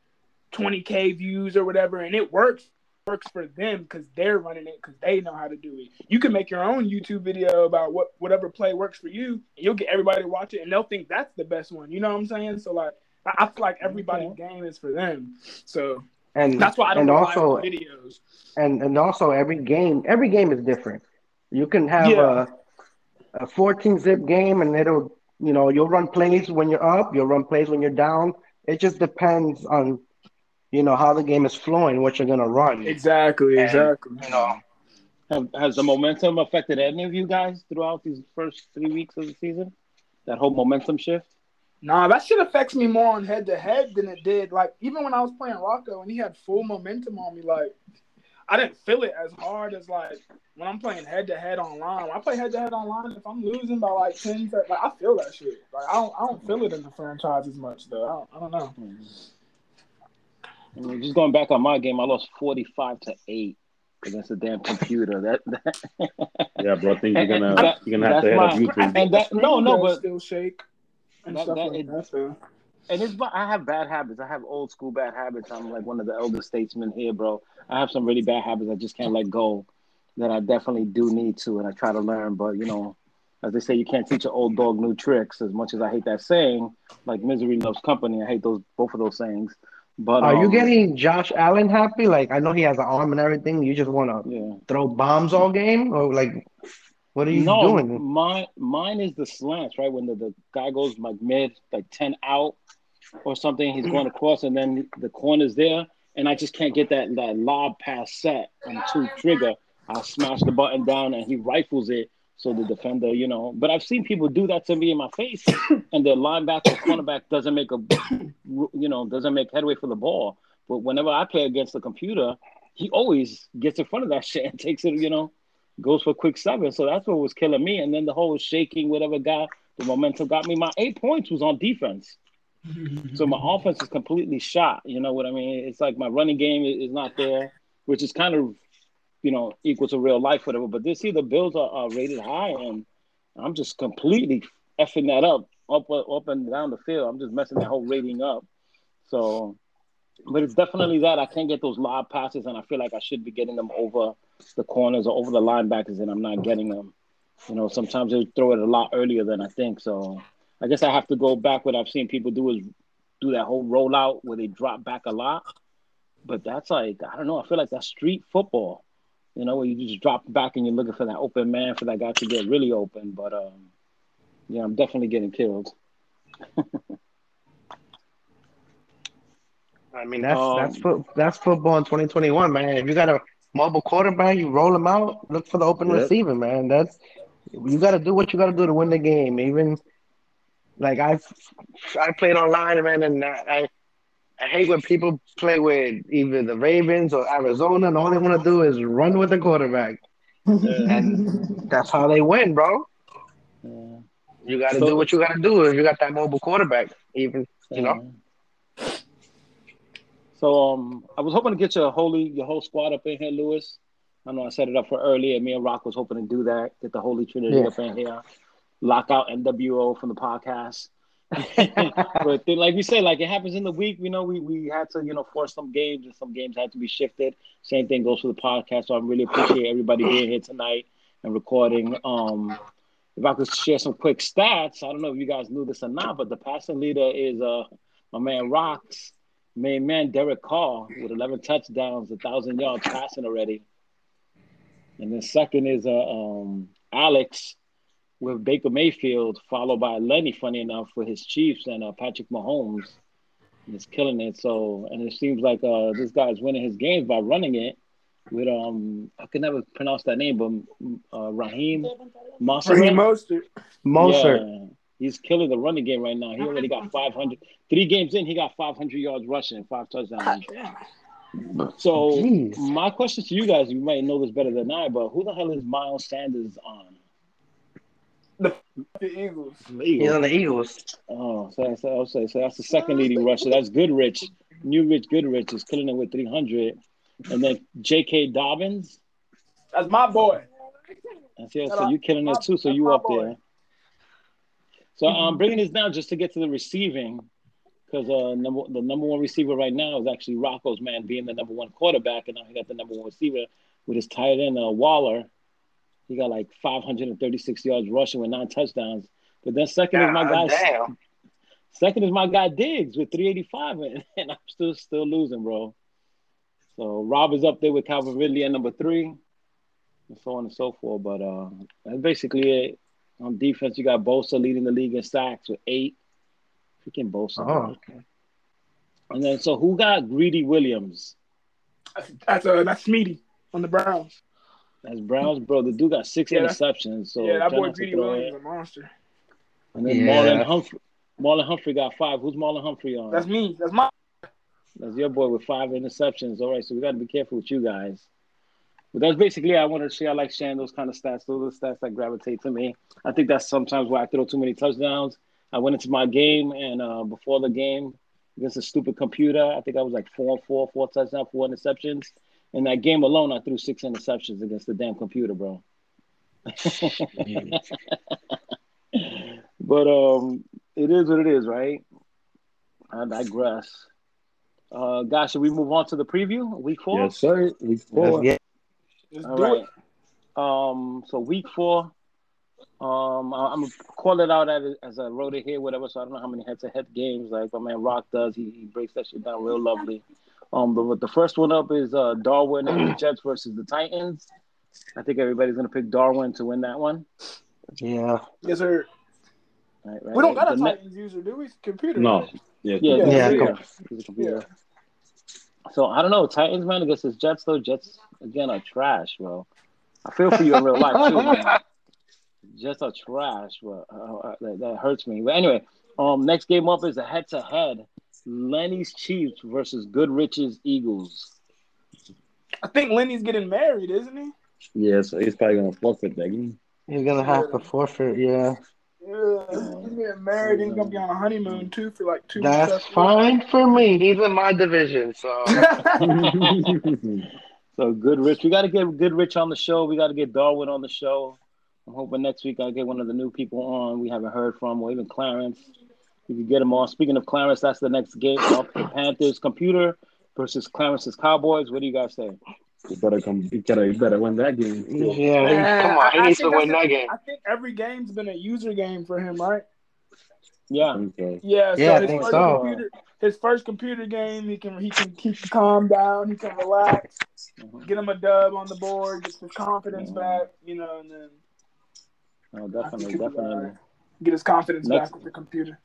[SPEAKER 3] 20k views or whatever, and it works works for them because they're running it because they know how to do it. You can make your own YouTube video about what whatever play works for you, and you'll get everybody to watch it, and they'll think that's the best one. You know what I'm saying? So like, I, I feel like everybody's game is for them. So
[SPEAKER 4] And
[SPEAKER 3] that's why I don't
[SPEAKER 4] and also
[SPEAKER 3] videos.
[SPEAKER 4] and and also every game every game is different. You can have
[SPEAKER 3] Yeah.
[SPEAKER 4] a a 14 zip game and it'll you know you'll run plays when you're up, you'll run plays when you're down. It just depends on you know how the game is flowing, what you're gonna run.
[SPEAKER 3] Exactly,
[SPEAKER 4] And-
[SPEAKER 3] exactly.
[SPEAKER 4] You know,
[SPEAKER 1] Have, has the momentum affected any of you guys throughout these first three weeks of the season? That whole momentum shift?
[SPEAKER 3] Nah, that shit affects me more on head to head than it did. Like even when I was playing Rocco and he had full momentum on me, like I didn't feel it as hard as like when I'm playing head to head online. When I play head to head online, if I'm losing by like ten, like I feel that shit. Like I don't, I don't feel it in the franchise as much though. I don't, I don't know. Mm-hmm.
[SPEAKER 1] I mean, just going back on my game, I lost forty-five to eight against the damn computer. That, that
[SPEAKER 2] Yeah, bro. I think you're gonna
[SPEAKER 1] That-
[SPEAKER 2] you're gonna have to head
[SPEAKER 1] that's
[SPEAKER 2] up YouTube.
[SPEAKER 1] And that- no, no, but-
[SPEAKER 3] still shake and
[SPEAKER 1] That-
[SPEAKER 3] stuff
[SPEAKER 1] that-
[SPEAKER 3] like
[SPEAKER 1] it-
[SPEAKER 3] that. So.
[SPEAKER 1] and it's but I have bad habits. I have old school bad habits. I'm like one of the elder statesmen here, bro. I have some really bad habits I just can't let go. That I definitely do need to, and I try to learn. But you know, as they say, you can't teach an old dog new tricks. As much as I hate that saying, like misery loves company. I hate those both of those sayings. But
[SPEAKER 4] are you
[SPEAKER 1] um,
[SPEAKER 4] getting Josh Allen happy? Like I know he has an arm and everything. You just want to
[SPEAKER 1] Yeah.
[SPEAKER 4] throw bombs all game, or like what are you
[SPEAKER 1] no,
[SPEAKER 4] doing?
[SPEAKER 1] mine mine is the slants, right? When the, the guy goes like mid, like ten out or something, he's going across, and then the corner's there, and I just can't get that that lob pass set on two trigger. I smash the button down, and he rifles it. So the defender, you know, but I've seen people do that to me in my face, and their linebacker, or cornerback doesn't make a, you know, doesn't make headway for the ball. But whenever I play against the computer, he always gets in front of that shit and takes it, you know, goes for quick seven. So that's what was killing me. And then the whole shaking, whatever got the momentum got me. My eight points was on defense. So my offense is completely shot. You know what I mean? It's like my running game is not there, which is kind of, you know, equal to real life, whatever. But this year the Bills are, are rated high, and I'm just completely effing that up, up, up and down the field. I'm just messing that whole rating up. So, but it's definitely that I can't get those lob passes, and I feel like I should be getting them over the corners or over the linebackers, and I'm not getting them. You know, sometimes they throw it a lot earlier than I think. So, I guess I have to go back. What I've seen people do is do that whole rollout where they drop back a lot. But that's like I don't know. I feel like that's street football. You know, where you just drop back and you're looking for that open man for that guy to get really open. But um, yeah, I'm definitely getting killed.
[SPEAKER 4] I mean, that's
[SPEAKER 1] Um,
[SPEAKER 4] that's foot, that's football in 2021, man. If you got a mobile quarterback, you roll him out, look for the open
[SPEAKER 2] Yep.
[SPEAKER 4] receiver, man. That's you got to do what you got to do to win the game. Even like I, I played online, man, and I, I, hate when people play with either the Ravens or Arizona, and all they want to do is run with the quarterback, and that's how they win, bro.
[SPEAKER 1] Yeah.
[SPEAKER 4] You got to
[SPEAKER 1] So-
[SPEAKER 4] do what you got to do if you got that mobile quarterback. Even you know,
[SPEAKER 1] So um, I was hoping to get your holy your whole squad up in here, Lewis. I know I set it up for earlier. Me and Rock was hoping to do that, get the Holy Trinity
[SPEAKER 4] Yeah.
[SPEAKER 1] up in here, lock out NWO from the podcast. but then, like we say, like it happens in the week. You know, we we had to you know force some games, and some games had to be shifted. Same thing goes for the podcast. So I really appreciate everybody being here tonight and recording. Um, if I could share some quick stats, I don't know if you guys knew this or not, but the passing leader is uh my man Rocks, main man Derek Carr with 11 touchdowns, a thousand yards passing already. And then second is uh, um, Alex with Baker Mayfield, followed by Lenny, funny enough, with his Chiefs and uh, Patrick Mahomes. is killing it. So, and it seems like uh, this guy's winning his games by running it with um I can never pronounce that name, but uh, Raheem Mostert.
[SPEAKER 3] Raheem Mostert.
[SPEAKER 4] Mostert.
[SPEAKER 1] Yeah, he's killing the running game right now. He already got 500. Three games in, he got 500 yards rushing, five touchdowns. So
[SPEAKER 4] Jeez.
[SPEAKER 1] my question to you guys, you might know this better than I, but who the hell is Miles Sanders on?
[SPEAKER 3] The Eagles.
[SPEAKER 4] He's on the Eagles.
[SPEAKER 1] Oh, so that's, I'll so that's the second leading rusher. That's Goodrich. New Rich Goodrich is killing it with 300. And then J.K. Dobbins.
[SPEAKER 3] That's my boy.
[SPEAKER 1] That's it. So you're killing it too. So you up there. So I'm bringing this down just to get to the receiving, because uh, number the number one receiver right now is actually Rocco's man being the number one quarterback, and now he got the number one receiver with his tight end uh, Waller. He got like 536 yards rushing with nine touchdowns. But then second is my guy.
[SPEAKER 4] Damn.
[SPEAKER 1] Second is my guy Diggs with 385, and, and I'm still still losing, bro. So Rob is up there with Calvin Ridley at number three, and so on and so forth. But uh, that's basically it. On defense, you got Bosa leading the league in sacks with eight. Freaking Bosa.
[SPEAKER 4] Oh, okay.
[SPEAKER 1] And then so who got Greedy Williams?
[SPEAKER 3] That's that's, uh, that's Smeedy on the Browns.
[SPEAKER 1] That's Browns, bro. The dude got six
[SPEAKER 3] Yeah,
[SPEAKER 1] interceptions. So
[SPEAKER 3] yeah, that boy
[SPEAKER 1] not
[SPEAKER 3] Greedy Williams
[SPEAKER 1] it.
[SPEAKER 3] is a monster.
[SPEAKER 1] And then
[SPEAKER 4] Yeah.
[SPEAKER 1] Marlon Humphrey. Marlon Humphrey got five. Who's Marlon Humphrey on?
[SPEAKER 3] That's me. That's my.
[SPEAKER 1] That's your boy with five interceptions. All right, so we got to be careful with you guys. But that's basically I wanted to share. I like sharing those kind of stats. Those are the stats that gravitate to me. I think that's sometimes why I throw too many touchdowns. I went into my game and uh, before the game against a stupid computer, I think I was like four and four, four touchdowns, four interceptions. In that game alone, I threw six interceptions against the damn computer, bro. But um, it is what it is, right? I digress. Uh, guys, should we move on to the preview? Week four.
[SPEAKER 2] Yes, sir. Week four.
[SPEAKER 4] Yeah.
[SPEAKER 3] Let's
[SPEAKER 1] All
[SPEAKER 3] do
[SPEAKER 1] right.
[SPEAKER 3] it.
[SPEAKER 1] Um, so week four. Um, I- I'm gonna call it out as, as I wrote it here, whatever. So I don't know how many head-to-head games like my man Rock does. He, he breaks that shit down real lovely. Um, but the first one up is uh Darwin and the Jets versus the Titans. I think everybody's gonna pick Darwin to win that one.
[SPEAKER 4] Yeah.
[SPEAKER 3] Yes, sir.
[SPEAKER 1] Right, right.
[SPEAKER 3] We don't got a
[SPEAKER 1] The ne-
[SPEAKER 3] Titans user, do we? Computer.
[SPEAKER 2] No.
[SPEAKER 3] right?
[SPEAKER 2] Yeah.
[SPEAKER 1] Yeah,
[SPEAKER 3] Yeah,
[SPEAKER 1] yeah,
[SPEAKER 3] yeah.
[SPEAKER 1] Computer. So I don't know. Titans man against his Jets though. Jets again are trash, bro. I feel for you in real life too, man. Jets are trash, bro. Uh, uh, that, that hurts me. But anyway, um, next game up is a head-to-head: Lenny's Chiefs versus Goodrich's Eagles.
[SPEAKER 3] I think Lenny's getting married, isn't he?
[SPEAKER 2] Yeah, so he's probably gonna forfeit that game.
[SPEAKER 4] He's gonna have to forfeit. Yeah.
[SPEAKER 3] Yeah, he's getting married. He's gonna be on a honeymoon too for like two.
[SPEAKER 4] That's
[SPEAKER 3] weeks after
[SPEAKER 4] fine for me. He's in my division, so
[SPEAKER 3] that.
[SPEAKER 1] So Goodrich, we got to get Goodrich on the show. We got to get Darwin on the show. I'm hoping next week I'll get one of the new people on we haven't heard from, or even Clarence. We can get him on. Speaking of Clarence, that's the next game up. The Panthers computer versus Clarence's Cowboys. What do you guys say?
[SPEAKER 2] you better come. You better. You better win that game.
[SPEAKER 4] yeah. he- come on, he
[SPEAKER 3] I
[SPEAKER 4] needs to
[SPEAKER 3] think
[SPEAKER 4] win that
[SPEAKER 3] a-
[SPEAKER 4] game.
[SPEAKER 3] I think every game's been a user game for him, right?
[SPEAKER 1] Yeah.
[SPEAKER 2] Okay.
[SPEAKER 3] Yeah, so
[SPEAKER 4] Yeah, I
[SPEAKER 3] his
[SPEAKER 4] think
[SPEAKER 3] first
[SPEAKER 4] so.
[SPEAKER 3] computer his first computer game, he can he can keep calm down, he can relax,
[SPEAKER 1] Mhm.
[SPEAKER 3] get him a dub on the board, get his confidence back, you know, and then Oh,
[SPEAKER 1] definitely,
[SPEAKER 3] think he'll be
[SPEAKER 1] definitely.
[SPEAKER 3] get his confidence
[SPEAKER 1] Next-
[SPEAKER 3] back with the computer.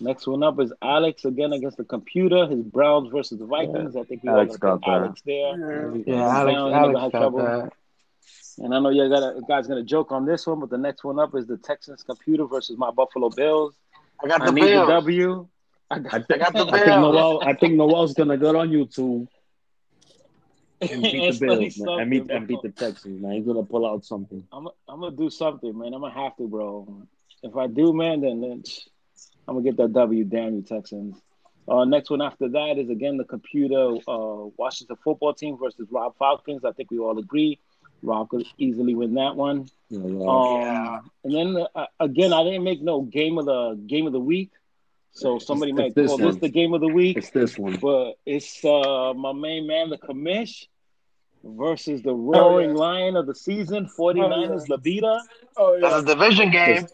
[SPEAKER 1] Next one up is Alex again against the computer. His Browns versus the Vikings. I think we
[SPEAKER 5] Alex
[SPEAKER 1] all
[SPEAKER 5] got that.
[SPEAKER 1] Alex there.
[SPEAKER 3] Yeah.
[SPEAKER 4] Yeah, Alex,
[SPEAKER 1] Down,
[SPEAKER 4] Alex got
[SPEAKER 1] trouble.
[SPEAKER 4] that.
[SPEAKER 1] And I know you got a guy's gonna joke on this one, but the next one up is the Texans computer versus my Buffalo Bills.
[SPEAKER 4] I got
[SPEAKER 1] I
[SPEAKER 4] the
[SPEAKER 1] need the
[SPEAKER 4] Bills.
[SPEAKER 1] W. I
[SPEAKER 2] I
[SPEAKER 1] got,
[SPEAKER 2] think,
[SPEAKER 4] got the
[SPEAKER 2] I think
[SPEAKER 4] Bills.
[SPEAKER 2] Noel. I think Noel's gonna go on YouTube and beat the Bills man, and beat and beat the Texans. Man, he's gonna pull out something.
[SPEAKER 1] I'm, I'm gonna do something, man. I'm gonna have to, bro. If I do, man, then, then I'm gonna get that W. Damn you, Texans. Uh, next one after that is again the computer uh, Washington football team versus Rob Falcons. I think we all agree Rob could easily win that one.
[SPEAKER 2] Yeah, yeah.
[SPEAKER 1] Um,
[SPEAKER 4] Yeah.
[SPEAKER 1] and then uh, again, I didn't make no game of the game of the week, so somebody
[SPEAKER 2] It's
[SPEAKER 1] might
[SPEAKER 2] this
[SPEAKER 1] call this
[SPEAKER 2] one.
[SPEAKER 1] the game of the week.
[SPEAKER 2] it's this one.
[SPEAKER 1] But it's uh, my main man, the commish, versus the roaring
[SPEAKER 3] yeah.
[SPEAKER 1] lion of the season, 49ers, Labita.
[SPEAKER 3] Oh
[SPEAKER 4] That's a division game.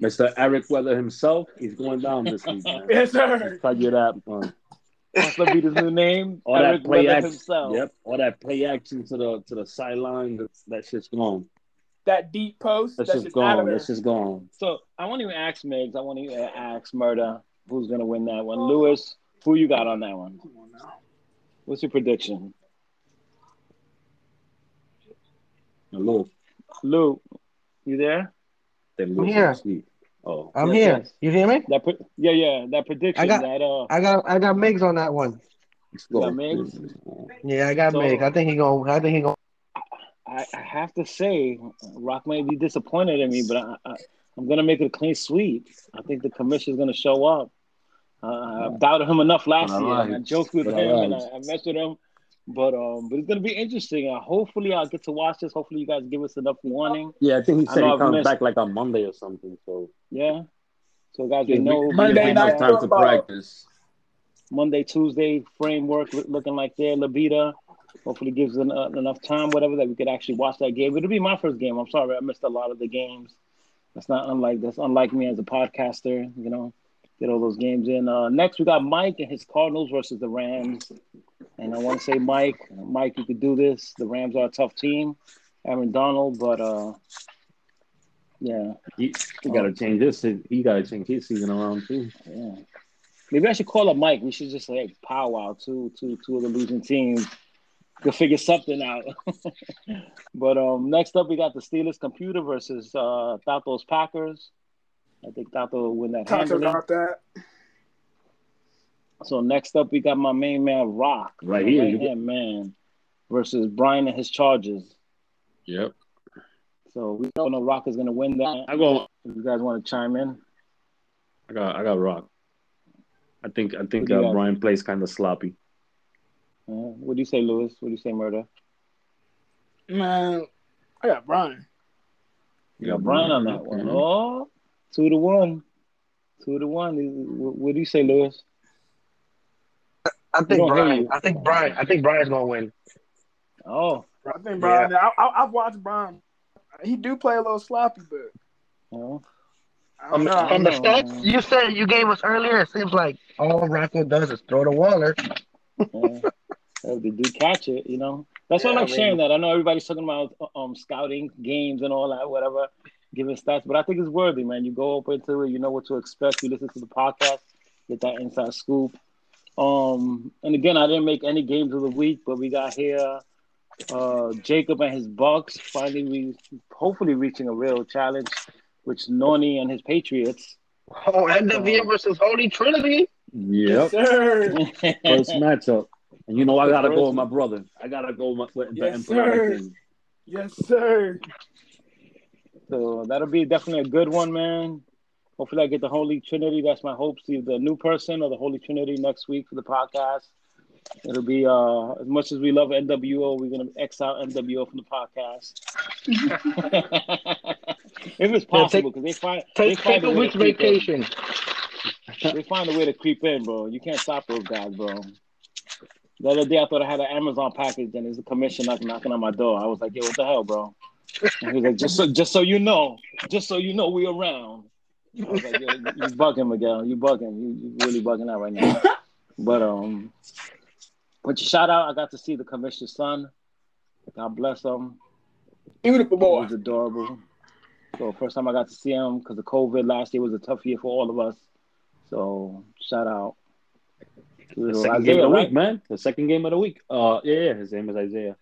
[SPEAKER 2] Mr. Eric Weather himself, he's going down this week, man.
[SPEAKER 3] Yes, sir.
[SPEAKER 2] Tell you that, man.
[SPEAKER 1] That's Labita's new name.
[SPEAKER 2] All
[SPEAKER 1] Eric
[SPEAKER 2] that play
[SPEAKER 1] Weather
[SPEAKER 2] action,
[SPEAKER 1] himself.
[SPEAKER 2] yep. All that play action to the to the sideline, that, that shit's gone.
[SPEAKER 3] That deep post.
[SPEAKER 2] That
[SPEAKER 3] That's just
[SPEAKER 2] gone.
[SPEAKER 3] there.
[SPEAKER 2] That shit's gone.
[SPEAKER 1] So I want to ask Migs. I want to ask Murder who's gonna win that one. Oh. Lewis, who you got on that one?
[SPEAKER 3] Come on.
[SPEAKER 1] What's your prediction?
[SPEAKER 2] Look,
[SPEAKER 1] Luke, you there?
[SPEAKER 2] they
[SPEAKER 4] I'm here.
[SPEAKER 2] sleep. Oh,
[SPEAKER 4] I'm
[SPEAKER 1] Yes,
[SPEAKER 4] here.
[SPEAKER 1] yes.
[SPEAKER 4] You hear me?
[SPEAKER 1] That pre- yeah, yeah, that prediction
[SPEAKER 4] I got-
[SPEAKER 1] that uh
[SPEAKER 4] I got I got Migs on that one.
[SPEAKER 2] let's.
[SPEAKER 1] Yeah, Migs.
[SPEAKER 4] Yeah, I got
[SPEAKER 1] So-
[SPEAKER 4] Migs. I think he gonna. I think he going
[SPEAKER 1] I, I have to say, Rock may be disappointed in me, but I, I, I'm going to make it a clean sweep. I think the commish's going to show up. Uh, I doubted him enough last
[SPEAKER 2] But I
[SPEAKER 1] year. and I joked with
[SPEAKER 2] But I
[SPEAKER 1] him and I. I messed with him. But um, but it's going to be interesting. Uh, hopefully, I'll get to watch this. Hopefully, you guys give us enough warning.
[SPEAKER 2] Yeah, I think he said he comes
[SPEAKER 1] missed-
[SPEAKER 2] back like on Monday or something. So
[SPEAKER 1] Yeah. So, guys, we know
[SPEAKER 3] Monday night
[SPEAKER 2] time to practice.
[SPEAKER 1] Monday, Tuesday framework looking like there. Labita hopefully gives en- uh, enough time, whatever, that we could actually watch that game. It'll be my first game. I'm sorry, I missed a lot of the games. That's not unlike that's unlike me as a podcaster. You know, get all those games in. Uh, next, we got Mike and his Cardinals versus the Rams. And I want to say, Mike, Mike, you could do this. The Rams are a tough team. Aaron Donald, but uh, yeah,
[SPEAKER 2] He, he got to change this. He got to change his season around too.
[SPEAKER 1] Yeah. Maybe I should call up Mike. We should just like powwow two, two, two of the losing teams. Could figure something out. but um, next up we got the Steelers computer versus uh Tato's Packers. I think Tato will win that
[SPEAKER 3] Tato
[SPEAKER 1] handily.
[SPEAKER 3] got that.
[SPEAKER 1] So next up we got my main man Rock,
[SPEAKER 2] Right here.
[SPEAKER 1] right-hand man, versus Brian and his charges.
[SPEAKER 2] Yep.
[SPEAKER 1] So we don't know Rock is gonna win that.
[SPEAKER 2] I go.
[SPEAKER 1] If you guys want to chime in,
[SPEAKER 2] I got. I got Rock. I think. I think
[SPEAKER 1] Who do
[SPEAKER 2] uh,
[SPEAKER 1] got?
[SPEAKER 2] Brian plays kind of sloppy.
[SPEAKER 1] uh, what do you say, Lewis? What do you say, Murder?
[SPEAKER 3] Man, I got Brian.
[SPEAKER 1] You got Brian on that one.
[SPEAKER 2] Mhm.
[SPEAKER 1] Oh, two to one. Two to one. What, what do you say, Lewis?
[SPEAKER 4] I think Brian. I think Brian I think Brian's gonna win.
[SPEAKER 1] Oh,
[SPEAKER 3] I think Brian. I, I, I've watched Brian. He do play a little sloppy, but
[SPEAKER 1] oh.
[SPEAKER 3] I
[SPEAKER 4] From,
[SPEAKER 3] don't know.
[SPEAKER 4] from the
[SPEAKER 1] know,
[SPEAKER 4] stats you said you gave us earlier, it seems like all Rocco does is throw the waller.
[SPEAKER 1] yeah. If they do catch it, you know. That's why I
[SPEAKER 4] Yeah,
[SPEAKER 1] like
[SPEAKER 4] I mean-
[SPEAKER 1] sharing that. I know everybody's talking about um scouting games and all that, whatever, giving stats, but I think it's worthy, man. You go up into it, you know what to expect. You listen to the podcast, get that inside scoop. Um, and again, I didn't make any games of the week, but we got here uh Jacob and his Bucks finally we hopefully reaching a real challenge, which Noni and his Patriots.
[SPEAKER 4] Oh, NWA versus Holy Trinity.
[SPEAKER 2] Yep.
[SPEAKER 3] Yes, sir.
[SPEAKER 2] First matchup. And you know I gotta go with my brother. I gotta go with, with the
[SPEAKER 3] Yes,
[SPEAKER 2] Emperor
[SPEAKER 3] sir. Yes, sir.
[SPEAKER 1] So that'll be definitely a good one, man. Hopefully, I get the Holy Trinity. That's my hope. See the new person or the Holy Trinity next week for the podcast. It'll be uh, as much as we love NWO, we're gonna X out NWO from the podcast. if it's possible, because they find they
[SPEAKER 4] Take
[SPEAKER 1] find
[SPEAKER 4] take a
[SPEAKER 1] way
[SPEAKER 4] week's
[SPEAKER 1] to in.
[SPEAKER 4] vacation.
[SPEAKER 1] They find a way to creep in, bro. You can't stop those guys, bro. The other day, I thought I had an Amazon package, and there's a commission knocking, knocking on my door. I was like, "Yo, what the hell, bro?" And he was like, "Just so, just so you know, just so you know, we around." I was like, "Yo, you, you bugging, Miguel. You bugging. You, you really bugging out right now." But um, but shout out, I got to see the commissioner's son. God bless him.
[SPEAKER 3] Beautiful
[SPEAKER 1] He
[SPEAKER 3] boy.
[SPEAKER 1] was adorable. So first time I got to see him because of COVID last year was a tough year for all of us. So shout out. to
[SPEAKER 2] The
[SPEAKER 1] little
[SPEAKER 2] second game of the
[SPEAKER 1] right?
[SPEAKER 2] week, man. The second game of the week. Uh, yeah, yeah. His name is Isaiah.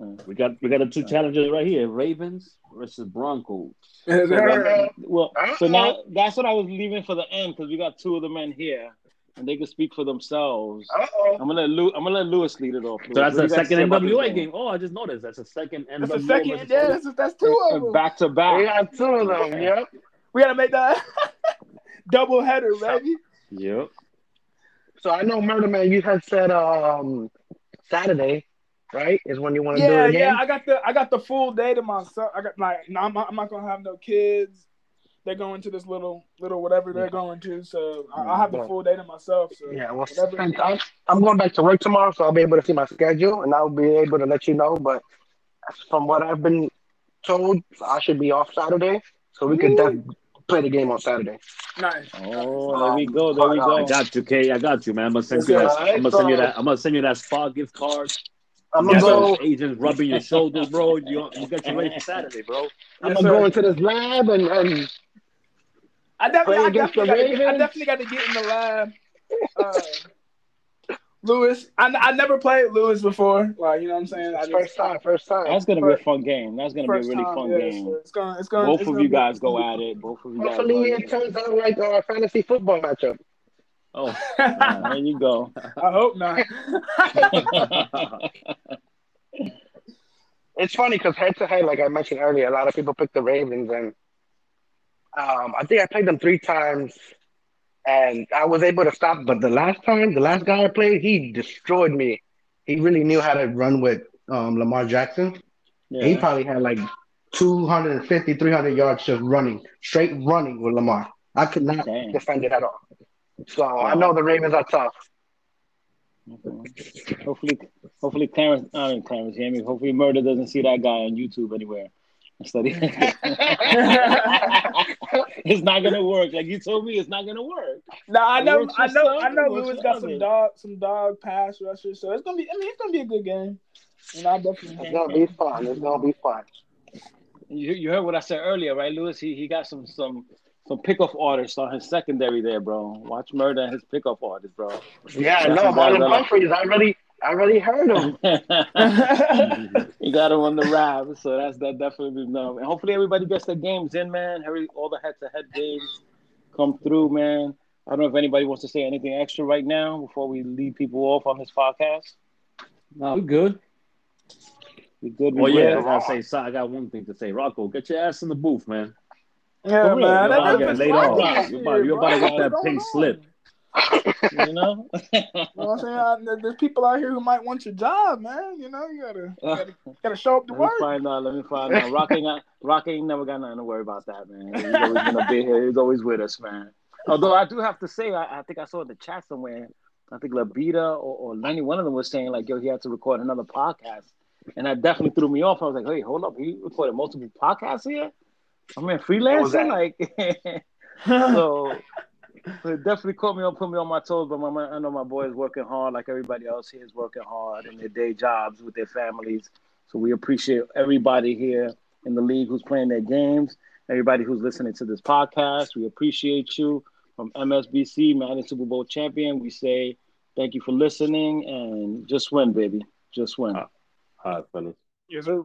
[SPEAKER 1] Mm.
[SPEAKER 2] We got we got the two challenges right here: Ravens versus Broncos.
[SPEAKER 1] So that- well, so now that's what I was leaving for the end because we got two of the men here and they can speak for themselves.
[SPEAKER 4] Uh-oh.
[SPEAKER 1] I'm gonna let Lew- I'm gonna let Lewis lead it off.
[SPEAKER 2] So that's the
[SPEAKER 1] do you guys say
[SPEAKER 2] second NWA game. Oh, I just noticed that's the second NWA.
[SPEAKER 3] That's the second. Yeah, that's, that's two of them.
[SPEAKER 1] back to back.
[SPEAKER 4] We
[SPEAKER 1] back.
[SPEAKER 4] got two of them, yep.
[SPEAKER 3] We gotta make that double header, baby.
[SPEAKER 2] Yep.
[SPEAKER 4] So I know Murder Man, you had said um Saturday right? Is when you want to
[SPEAKER 3] Yeah,
[SPEAKER 4] do it again.
[SPEAKER 3] yeah. I got the I got the full day to myself. I got like no, I'm not, I'm not gonna have no kids. They're going to this little little whatever they're going to, so I, I have the full day to myself. So
[SPEAKER 4] Yeah, well,
[SPEAKER 3] whatever.
[SPEAKER 4] since I'm, I'm going back to work tomorrow, so I'll be able to see my schedule and I'll be able to let you know. But from what I've been told, I should be off Saturday, so we could def- play the game on Saturday.
[SPEAKER 3] Nice.
[SPEAKER 1] Oh, there we go. There we go.
[SPEAKER 2] I got you, K. I got you, man. I'm gonna send you
[SPEAKER 3] sir.
[SPEAKER 2] that. I'm gonna send you that. I'm gonna send you that spa gift card.
[SPEAKER 4] I'm gonna
[SPEAKER 2] got
[SPEAKER 4] go.
[SPEAKER 2] those agents rubbing your shoulders, bro. You you got your ready for Saturday, bro.
[SPEAKER 4] I'm
[SPEAKER 3] Yes,
[SPEAKER 4] gonna
[SPEAKER 3] sir.
[SPEAKER 4] go into this lab and, and
[SPEAKER 3] I definitely, I definitely, got to get, I definitely got to get in the lab. Uh, Lewis, I, I never played Lewis before. Like you know what I'm saying? I
[SPEAKER 4] it's
[SPEAKER 3] just,
[SPEAKER 4] first time, first time.
[SPEAKER 1] That's gonna be a fun game. That's gonna be a really
[SPEAKER 3] time,
[SPEAKER 1] fun
[SPEAKER 3] yeah,
[SPEAKER 1] game.
[SPEAKER 3] so it's gonna, it's gonna.
[SPEAKER 1] Both
[SPEAKER 3] it's
[SPEAKER 1] of
[SPEAKER 3] gonna
[SPEAKER 1] you
[SPEAKER 3] be-
[SPEAKER 1] guys go at it. Both of you guys.
[SPEAKER 4] Hopefully,
[SPEAKER 1] go
[SPEAKER 4] it turns out like our fantasy football matchup.
[SPEAKER 2] Oh,
[SPEAKER 1] Yeah, there you go.
[SPEAKER 3] I hope not.
[SPEAKER 4] It's funny because head to head, like I mentioned earlier, a lot of people pick the Ravens, and um, I think I played them three times, and I was able to stop. But the last time, the last guy I played, he destroyed me. He really knew how to run with um, Lamar Jackson. He probably had like 250, 300 yards just running, straight running with Lamar. I could not
[SPEAKER 1] Dang.
[SPEAKER 4] defend it at all. So I know the Ravens are tough.
[SPEAKER 1] Okay. Hopefully, hopefully Clarence, I mean Clarence, hear me. Hopefully, Murder doesn't see that guy on YouTube anywhere. Study. it's not gonna work. Like you told me, it's not gonna work.
[SPEAKER 3] No, I know, I know, I know.
[SPEAKER 1] it works
[SPEAKER 3] got some
[SPEAKER 1] others.
[SPEAKER 3] dog, some dog pass rushers, so it's gonna be. I mean, it's gonna be a good game, and I
[SPEAKER 4] It's gonna be fun. It's gonna be fun.
[SPEAKER 1] You, you heard what I said earlier, right, Lewis? He he got some some some pickoff artists on his secondary there, bro. Watch Murder and his pickoff artists, bro.
[SPEAKER 4] Yeah,
[SPEAKER 1] That's
[SPEAKER 4] no,
[SPEAKER 1] some guys
[SPEAKER 4] Marlon Humphreys. I already, I already heard him.
[SPEAKER 1] you got him on the rap, so that's that definitely no. And hopefully everybody gets their games in, man. Hurry, all the head-to-head games come through, man. I don't know if anybody wants to say anything extra right now before we lead people off on this podcast.
[SPEAKER 2] no, we good.
[SPEAKER 1] We good? We
[SPEAKER 2] Oh yeah, I say, so I got one thing to say. Rocco, get your ass in the booth, man.
[SPEAKER 3] Yeah,
[SPEAKER 1] real,
[SPEAKER 3] man.
[SPEAKER 1] you
[SPEAKER 3] That,
[SPEAKER 1] know, I
[SPEAKER 3] that's
[SPEAKER 2] get laid off. You're about- you're about to get that pink slip.
[SPEAKER 1] You know.
[SPEAKER 3] You know what I'm saying? There's people out here who might want your job, man. You know, you gotta, you gotta, gotta show up to
[SPEAKER 1] Let me
[SPEAKER 3] work.
[SPEAKER 1] find out. Let me find out. Rock ain't, got, Rock ain't never got nothing to worry about that, man. He's always gonna be here. He's always with us, man. Although I do have to say, I, I think I saw in the chat somewhere. I think Labita or, or Lenny, one of them was saying like, "Yo, he had to record another podcast," and that definitely threw me off. I was like, "Hey, hold up, he recorded multiple podcasts here." I mean,
[SPEAKER 4] was
[SPEAKER 1] freelancing, like. so, so it definitely caught me on, put me on my toes. But my, my, I know my boy is working hard, like everybody else here is working hard in their day jobs with their families. So we appreciate everybody here in the league who's playing their games. Everybody who's listening to this podcast, we appreciate you. From MSBC, Madden Super Bowl champion, we say thank you for listening and just win, baby. Just win.
[SPEAKER 2] All right, fellas.
[SPEAKER 3] Yes, sir.